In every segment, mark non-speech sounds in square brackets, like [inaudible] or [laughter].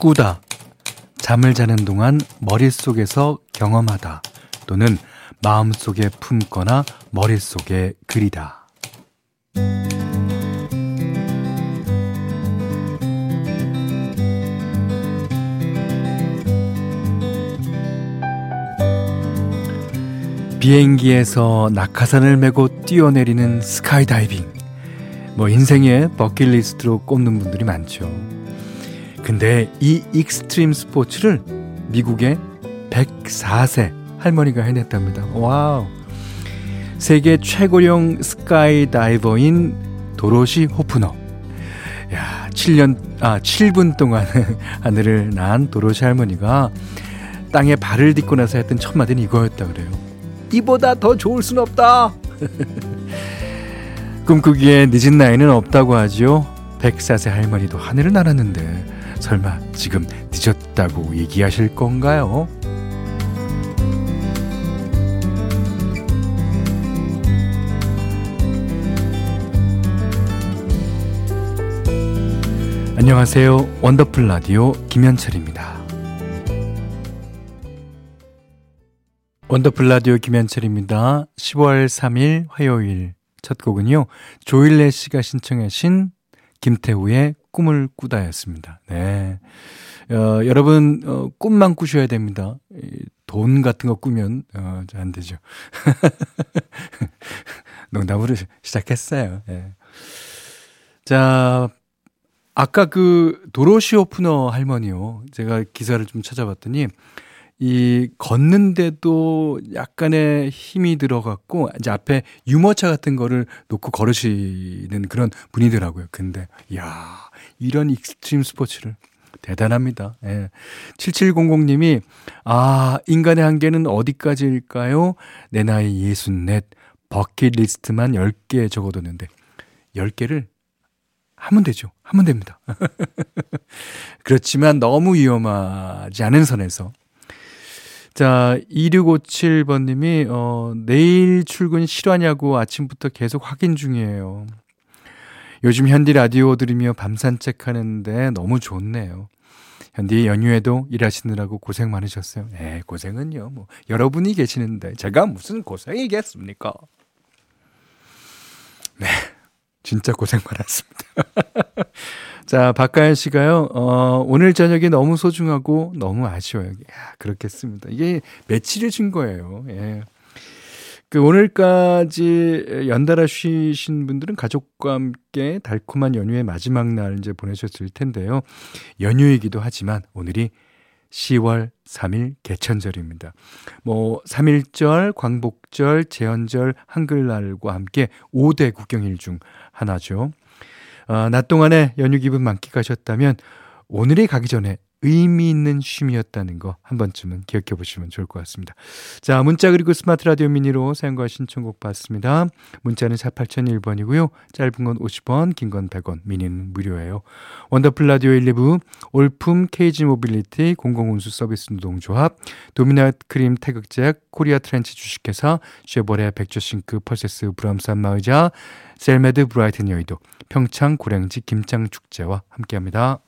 꾸다. 잠을 자는 동안 머릿속에서 경험하다. 또는 마음속에 품거나 머릿속에 그리다. 비행기에서 낙하산을 메고 뛰어내리는 스카이다이빙. 뭐 인생의 버킷리스트로 꼽는 분들이 많죠. 근데 이 익스트림 스포츠를 미국의 104세 할머니가 해냈답니다. 와우. 세계 최고령 스카이다이버인 도로시 호프너. 야, 7년, 아, 7분 동안 [laughs] 하늘을 난 도로시 할머니가 땅에 발을 딛고 나서 했던 첫 마디는 이거였다 그래요. 이보다 더 좋을 순 없다. [laughs] 꿈꾸기에 늦은 나이는 없다고 하지요. 104세 할머니도 하늘을 날았는데 설마 지금 늦었다고 얘기하실 건가요? 안녕하세요. 원더풀 라디오 김현철입니다. 원더풀 라디오 김현철입니다. 10월 3일 화요일 첫 곡은요. 조일레 씨가 신청하신 김태우의 꿈을 꾸다였습니다. 네. 어, 여러분, 어, 꿈만 꾸셔야 됩니다. 돈 같은 거 꾸면, 어, 안 되죠. [laughs] 농담으로 시작했어요. 네. 자, 아까 그 도로시 오프너 할머니요. 제가 기사를 좀 찾아봤더니, 이 걷는데도 약간의 힘이 들어갔고 이제 앞에 유모차 같은 거를 놓고 걸으시는 그런 분이더라고요. 근데 야 이런 익스트림 스포츠를 대단합니다. 예. 7700님이 아 인간의 한계는 어디까지일까요? 내 나이 64 버킷리스트만 10개 적어뒀는데 10개를 하면 되죠. 하면 됩니다. [laughs] 그렇지만 너무 위험하지 않은 선에서 자, 2657번님이, 어, 내일 출근 실화냐고 아침부터 계속 확인 중이에요. 요즘 현디 라디오 들으며 밤 산책하는데 너무 좋네요. 현디 연휴에도 일하시느라고 고생 많으셨어요. 네, 고생은요. 뭐, 여러분이 계시는데 제가 무슨 고생이겠습니까? 네, 진짜 고생 많았습니다. [laughs] 자, 박가연 씨가요, 어, 오늘 저녁이 너무 소중하고 너무 아쉬워요. 야, 그렇겠습니다. 이게 며칠이 준 거예요. 예. 그 오늘까지 연달아 쉬신 분들은 가족과 함께 달콤한 연휴의 마지막 날 이제 보내셨을 텐데요. 연휴이기도 하지만 오늘이 10월 3일 개천절입니다. 뭐 3일절, 광복절, 제헌절, 한글날과 함께 5대 국경일 중 하나죠. 어, 낮 동안에 연휴 기분 만끽하셨다면 오늘이 가기 전에 의미 있는 쉼이었다는 거 한 번쯤은 기억해 보시면 좋을 것 같습니다. 자, 문자 그리고 스마트 라디오 미니로 사용과 신청곡 받습니다. 문자는 4 8001번이고요. 짧은 건 50원, 긴 건 100원, 미니는 무료예요. 원더풀 라디오 1, 2부, 올품 KG 모빌리티, 공공운수 서비스 노동조합, 도미나크림 태극제약, 코리아 트렌치 주식회사, 쉐보레 백조싱크 펄세스 브람스 안마의자, 셀메드 브라이튼 여의도, 평창 고량지 김장 축제와 함께합니다.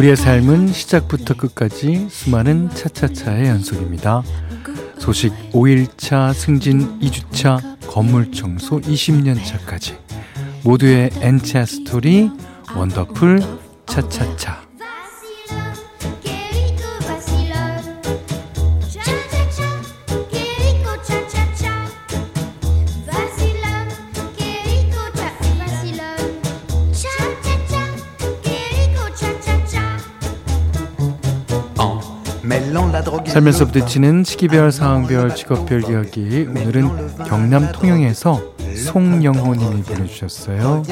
우리의 삶은 시작부터 끝까지 수많은 차차차의 연속입니다. 소식 5일차, 승진 2주차, 건물 청소 20년 차까지 모두의 N차 스토리 원더풀 차차차 살면서 부딪히는 시기별, 상황별, 직업별 이야기. 오늘은 경남 통영에서 송영호님이 보내주셨어요.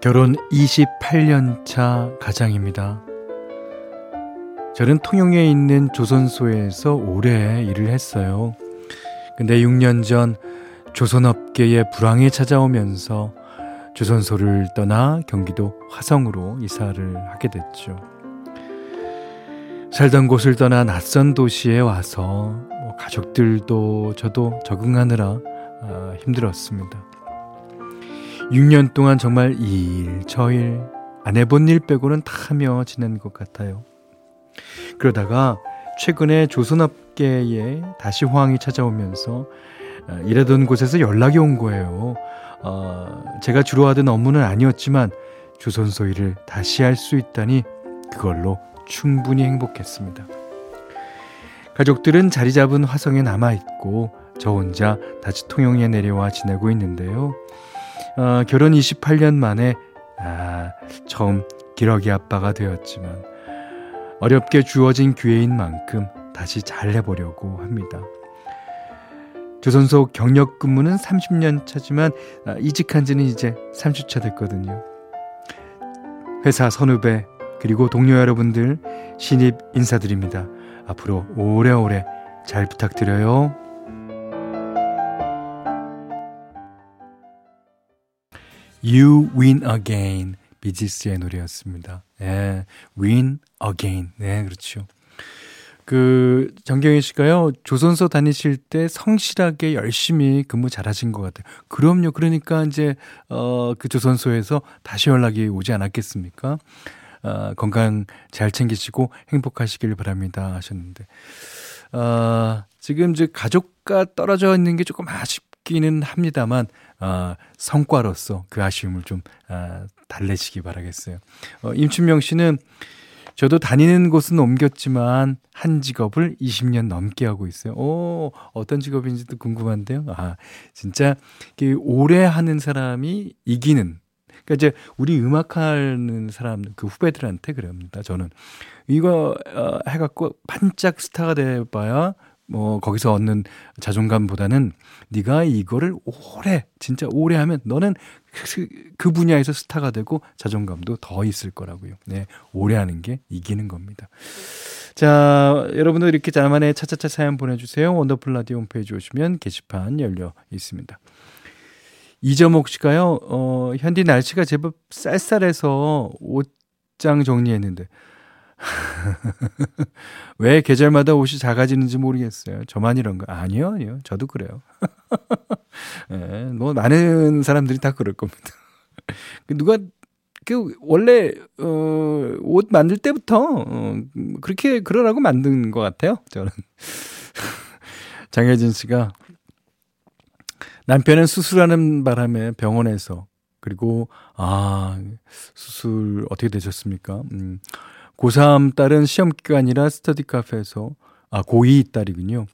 결혼 28년 차 가장입니다. 저는 통영에 있는 조선소에서 오래 일을 했어요. 근데 6년 전 조선업계의 불황이 찾아오면서 조선소를 떠나 경기도 화성으로 이사를 하게 됐죠. 살던 곳을 떠나 낯선 도시에 와서 뭐 가족들도 저도 적응하느라 아, 힘들었습니다. 6년 동안 정말 이 일, 저 일, 안 해본 일 빼고는 다 하며 지낸 것 같아요. 그러다가 최근에 조선업계에 다시 호황이 찾아오면서 아, 일하던 곳에서 연락이 온 거예요. 어, 제가 주로 하던 업무는 아니었지만 조선소 일을 다시 할 수 있다니 그걸로 충분히 행복했습니다. 가족들은 자리 잡은 화성에 남아 있고 저 혼자 다시 통영에 내려와 지내고 있는데요. 어, 결혼 28년 만에 아, 처음 기러기 아빠가 되었지만 어렵게 주어진 기회인 만큼 다시 잘 해보려고 합니다. 조선소 경력 근무는 30년 차지만 아, 이직한 지는 이제 30차 됐거든요. 회사 선후배 그리고 동료 여러분들 신입 인사드립니다. 앞으로 오래오래 잘 부탁드려요. You Win Again 비지스의 노래였습니다. 예, Win Again. 네, 그렇죠. 그 정경희 씨가요 조선소 다니실 때 성실하게 열심히 근무 잘하신 것 같아요. 그럼요. 그러니까 이제 어그 조선소에서 다시 연락이 오지 않았겠습니까? 어, 건강 잘 챙기시고 행복하시길 바랍니다 하셨는데 어, 지금 이제 가족과 떨어져 있는 게 조금 아쉽기는 합니다만 어, 성과로서 그 아쉬움을 좀 어, 달래시기 바라겠어요. 어, 임춘명 씨는 저도 다니는 곳은 옮겼지만 한 직업을 20년 넘게 하고 있어요. 오, 어떤 직업인지도 궁금한데요. 아, 진짜 오래 하는 사람이 이기는 그러니까 이제 우리 음악하는 사람 그 후배들한테 그럽니다. 저는 이거 어, 해갖고 반짝 스타가 돼봐야 뭐 거기서 얻는 자존감보다는 네가 이거를 오래 진짜 오래 하면 너는 그, 그 분야에서 스타가 되고 자존감도 더 있을 거라고요. 네, 오래 하는 게 이기는 겁니다. 자, 여러분들 이렇게 자만의 차차차 사연 보내주세요. 원더풀 라디오 홈페이지 오시면 게시판 열려 있습니다. 이점옥 씨가요, 어, 현디 날씨가 제법 쌀쌀해서 옷장 정리했는데, [laughs] 왜 계절마다 옷이 작아지는지 모르겠어요. 저만 이런가? 아니요, 아니요. 저도 그래요. 네, [laughs] 뭐, 많은 사람들이 다 그럴 겁니다. [laughs] 그 누가, 그, 원래, 어, 옷 만들 때부터, 어, 그렇게, 그러라고 만든 것 같아요. 저는. 장혜진 씨가, 남편은 수술하는 바람에 병원에서 그리고 아 수술 어떻게 되셨습니까? 음, 고3 딸은 시험 기간이라 스터디 카페에서 아 고2 딸이군요.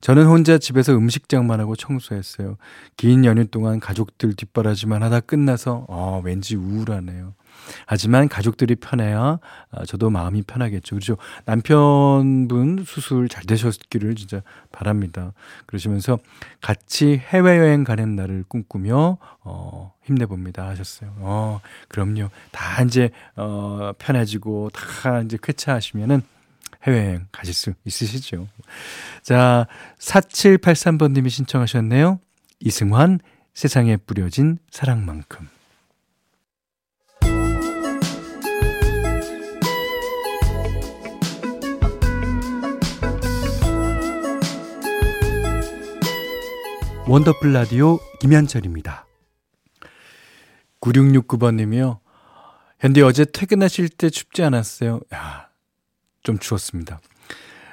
저는 혼자 집에서 음식장만 하고 청소했어요. 긴 연휴 동안 가족들 뒷바라지만 하다 끝나서 어, 왠지 우울하네요. 하지만 가족들이 편해야 아, 저도 마음이 편하겠죠. 그렇죠. 남편분 수술 잘 되셨기를 진짜 바랍니다. 그러시면서 같이 해외여행 가는 날을 꿈꾸며 어, 힘내봅니다 하셨어요. 어, 그럼요. 다 이제 어, 편해지고 다 이제 쾌차하시면은 해외여행 가실 수 있으시죠. 자, 4783번님이 신청하셨네요. 이승환, 세상에 뿌려진 사랑만큼. 원더풀 라디오 김현철입니다. 9669번님이요. 현디 어제 퇴근하실 때 춥지 않았어요? 야, 좀 추웠습니다.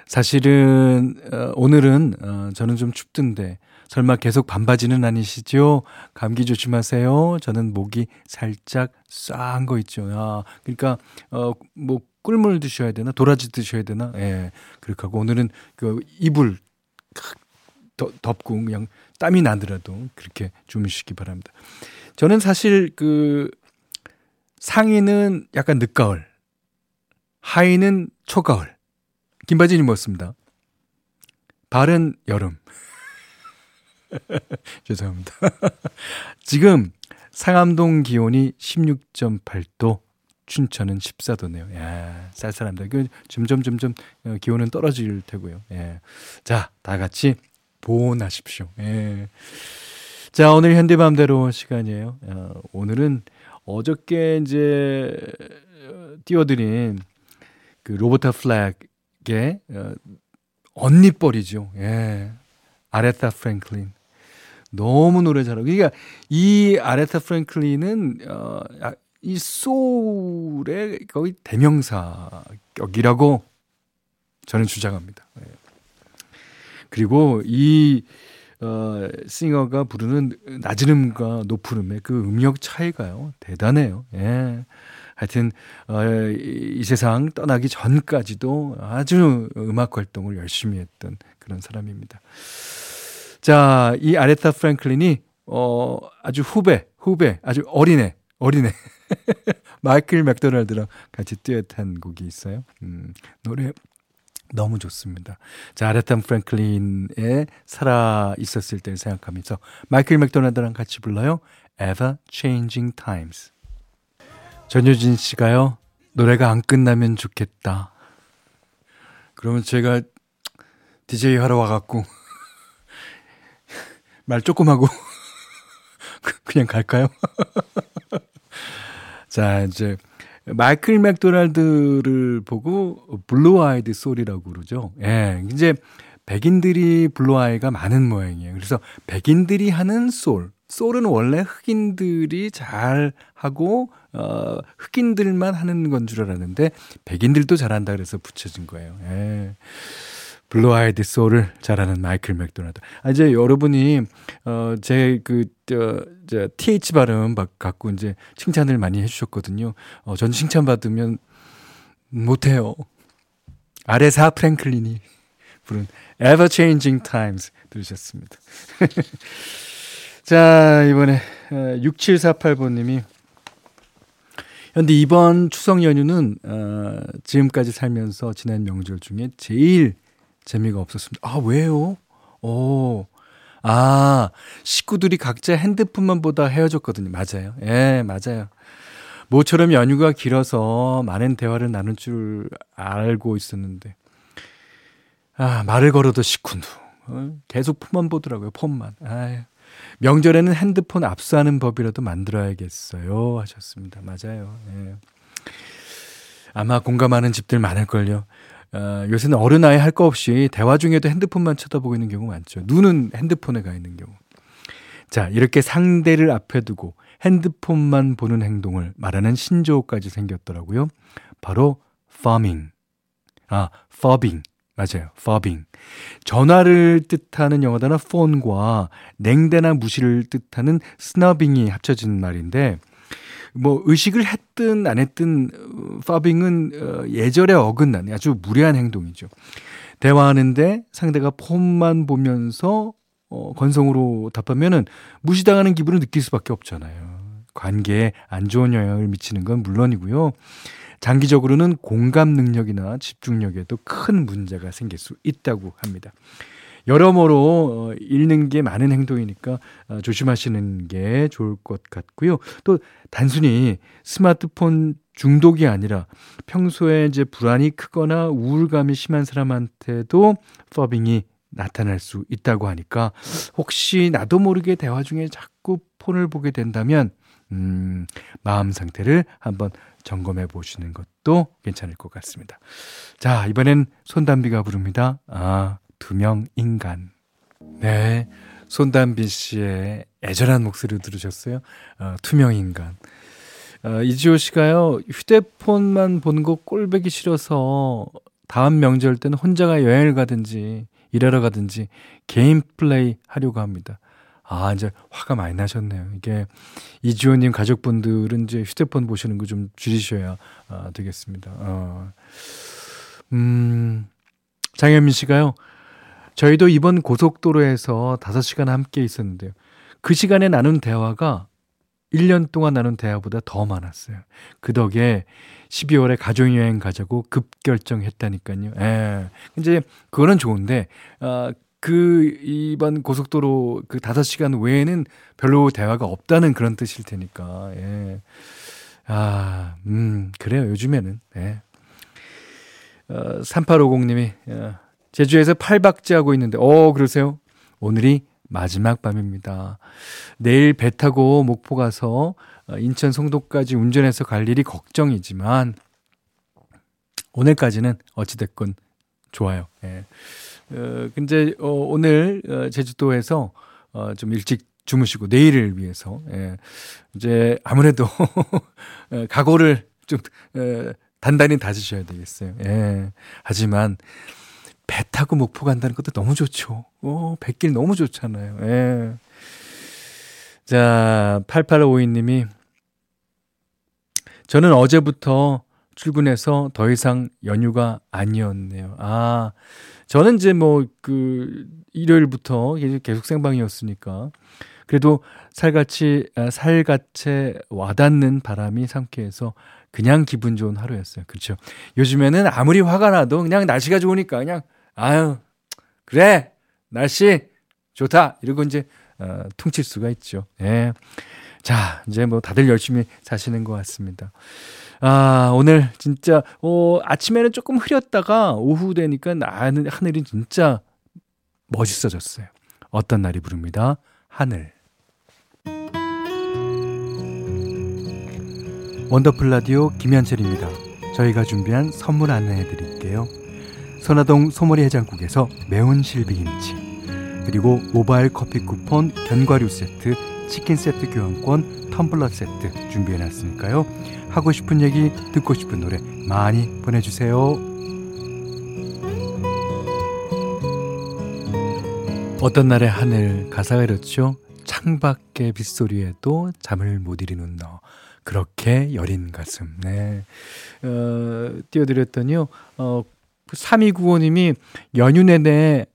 사실은 어, 오늘은 어, 저는 좀 춥던데 설마 계속 반바지는 아니시죠? 감기 조심하세요. 저는 목이 살짝 싸한 거 있죠. 아, 그러니까 어뭐 꿀물 드셔야 되나 도라지 드셔야 되나? 예. 그렇게 하고 오늘은 그 이불 덥고 그냥 땀이 나더라도 그렇게 주무시기 바랍니다. 저는 사실 그 상의는 약간 늦가을, 하의는 초가을, 긴 바지는 입었습니다. 발은 여름. [laughs] 죄송합니다. [laughs] 지금 상암동 기온이 16.8도, 춘천은 14도네요. 야, 쌀쌀합니다. 그 점점 점점 어, 기온은 떨어질 테고요. 예. 자, 다 같이 보온하십시오. 예. 자, 오늘 현대맘대로 시간이에요. 어, 오늘은 어저께 이제 어, 띄워드린 그 로버타 플렉의 어, 언니뻘이죠. 예. 아레타 프랭클린. 너무 노래 잘하고. 그러니까 이 아레타 프랭클린은 어, 아, 이 소울의 거의 대명사격이라고 저는 주장합니다. 예. 그리고 이 어, 싱어가 부르는 낮은 음과 높은 음의 그 음역 차이가요 대단해요. 예. 하여튼 어, 이, 이 세상 떠나기 전까지도 아주 음악 활동을 열심히 했던 그런 사람입니다. 자, 이 아레타 프랭클린이 어 아주 후배, 후배, 아주 어린애, 어린애. [laughs] 마이클 맥도날드랑 같이 듀엣한 곡이 있어요. 음, 노래 너무 좋습니다. 자, 아레타 프랭클린의 살아 있었을 때를 생각하면서 마이클 맥도날드랑 같이 불러요. Ever Changing Times. 전효진 씨가요. 노래가 안 끝나면 좋겠다. 그러면 제가 DJ 하러 와갖고 [laughs] 말 조금 하고 [laughs] 그냥 갈까요? [laughs] 자, 이제 마이클 맥도날드를 보고 blue-eyed soul이라고 그러죠. 예. 이제 백인들이 blue eye가 많은 모양이에요. 그래서 백인들이 하는 솔. 솔은 원래 흑인들이 잘 하고 어 흑인들만 하는 건 줄 알았는데 백인들도 잘한다 그래서 붙여진 거예요. 예. blue-eyed soul을 잘하는 마이클 맥도날드. 아, 이제 여러분이, 어, 제 그, TH 발음 갖고 이제 칭찬을 많이 해주셨거든요. 어, 전 칭찬받으면 못해요. 아레사 프랭클린이 부른 Ever Changing Times 들으셨습니다. [laughs] 자, 이번에 6748번님이 어, 현데 이번 추석 연휴는 어, 지금까지 살면서 지난 명절 중에 제일 재미가 없었습니다. 아, 왜요? 오. 아, 식구들이 각자 핸드폰만 보다 헤어졌거든요. 맞아요. 예, 맞아요. 모처럼 연휴가 길어서 많은 대화를 나눌 줄 알고 있었는데, 아, 말을 걸어도 식군두. 어, 계속 폰만 보더라고요, 폰만. 아유. 명절에는 핸드폰 압수하는 법이라도 만들어야겠어요. 하셨습니다. 맞아요. 예. 아마 공감하는 집들 많을걸요. 어, 요새는 어른 아이 할 거 없이 대화 중에도 핸드폰만 쳐다보고 있는 경우 많죠. 눈은 핸드폰에 가 있는 경우. 자, 이렇게 상대를 앞에 두고 핸드폰만 보는 행동을 말하는 신조어까지 생겼더라고요. 바로 farming. 아, fobbing. 맞아요. fobbing. 전화를 뜻하는 영어 단어 phone과 냉대나 무시를 뜻하는 snubbing이 합쳐진 말인데 뭐 의식을 했든 안 했든 파빙은 어, 예절에 어긋난 아주 무례한 행동이죠. 대화하는데 상대가 폰만 보면서 어, 건성으로 답하면은 무시당하는 기분을 느낄 수밖에 없잖아요. 관계에 안 좋은 영향을 미치는 건 물론이고요. 장기적으로는 공감 능력이나 집중력에도 큰 문제가 생길 수 있다고 합니다. 여러모로 어, 읽는 게 많은 행동이니까 어, 조심하시는 게 좋을 것 같고요. 또 단순히 스마트폰 중독이 아니라 평소에 이제 불안이 크거나 우울감이 심한 사람한테도 퍼빙이 나타날 수 있다고 하니까 혹시 나도 모르게 대화 중에 자꾸 폰을 보게 된다면 음, 마음 상태를 한번 점검해 보시는 것도 괜찮을 것 같습니다. 자, 이번엔 손담비가 부릅니다. 아, 두 명 인간. 네. 손담비 씨의 애절한 목소리 들으셨어요? 어, 투명 인간. 어, 이지호 씨가요, 휴대폰만 보는 거 꼴배기 싫어서 다음 명절 때는 혼자가 여행을 가든지 일하러 가든지 개인 플레이 하려고 합니다. 아, 이제 화가 많이 나셨네요. 이게 이지호님 가족분들은 이제 휴대폰 보시는 거 좀 줄이셔야 어, 되겠습니다. 어. 음, 장현민 씨가요, 저희도 이번 고속도로에서 5시간 함께 있었는데요. 그 시간에 나눈 대화가 1년 동안 나눈 대화보다 더 많았어요. 그 덕에 12월에 가족여행 가자고 급결정했다니까요. 예. 이제 그거는 좋은데, 어, 그 이번 고속도로 그 5시간 외에는 별로 대화가 없다는 그런 뜻일 테니까. 예. 아, 음, 그래요. 요즘에는. 예. 어, 3850님이 어, 제주에서 팔박지하고 있는데 어, 그러세요? 오늘이 마지막 밤입니다. 내일 배 타고 목포 가서 어, 인천 송도까지 운전해서 갈 일이 걱정이지만 오늘까지는 어찌됐건 좋아요. 예. 어, 근데 어, 오늘 어, 제주도에서 어, 좀 일찍 주무시고 내일을 위해서 예. 이제 아무래도 [laughs] 어, 각오를 좀 어, 단단히 다지셔야 되겠어요. 예. 하지만 배 타고 목포 간다는 것도 너무 좋죠. 오, 뱃길 너무 좋잖아요. 예. 자, 8852님이 저는 어제부터 출근해서 더 이상 연휴가 아니었네요. 아, 저는 이제 뭐 그 일요일부터 계속 생방이었으니까 그래도 살같이 아, 살같이 와닿는 바람이 상쾌해서 그냥 기분 좋은 하루였어요. 그렇죠. 요즘에는 아무리 화가 나도 그냥 날씨가 좋으니까 그냥 아유 그래 날씨 좋다 이러고 이제 어, 퉁칠 수가 있죠. 예. 자 이제 뭐 다들 열심히 사시는 것 같습니다. 아, 오늘 진짜, 어, 아침에는 조금 흐렸다가 오후 되니까 나는 하늘이 진짜 멋있어졌어요. 어떤 날이 부릅니다. 하늘. 원더풀 라디오 김현철입니다. 저희가 준비한 선물 안내해 드릴게요. 선화동 소머리 해장국에서 매운 실비김치 그리고 모바일 커피 쿠폰 견과류 세트 치킨 세트 교환권 텀블러 세트 준비해 놨으니까요. 하고 싶은 얘기, 듣고 싶은 노래 많이 보내주세요. 어떤 날의 하늘 가사가 이렇죠. 창밖의 빗소리에도 잠을 못 이루는 너. 그렇게 여린 가슴. 네. 어, 띄워드렸더니요. 어, 3295님이 연휴 내내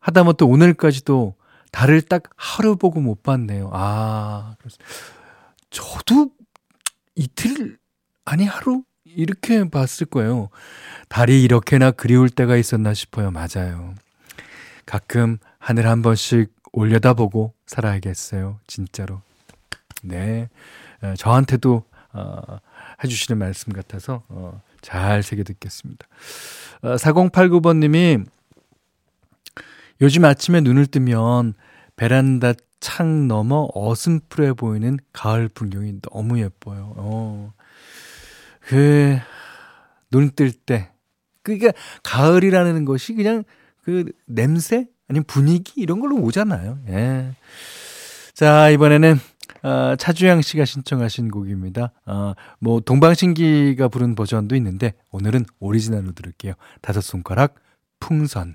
하다못해 오늘까지도 달을 딱 하루 보고 못 봤네요. 아, 저도 이틀 아니 하루 이렇게 봤을 거예요. 달이 이렇게나 그리울 때가 있었나 싶어요. 맞아요. 가끔 하늘 한 번씩 올려다보고 살아야겠어요. 진짜로. 네. 어, 저한테도 어, 해주시는 말씀 같아서 어, 잘 새겨 듣겠습니다. 어, 4089번님이 요즘 아침에 눈을 뜨면 베란다 창 너머 어슴푸레 보이는 가을 풍경이 너무 예뻐요. 어. 그, 눈 뜰 때. 그니까, 가을이라는 것이 그냥 그 냄새? 아니면 분위기? 이런 걸로 오잖아요. 예. 자, 이번에는, 어, 차주양 씨가 신청하신 곡입니다. 어, 뭐, 동방신기가 부른 버전도 있는데, 오늘은 오리지널로 들을게요. 다섯 손가락, 풍선.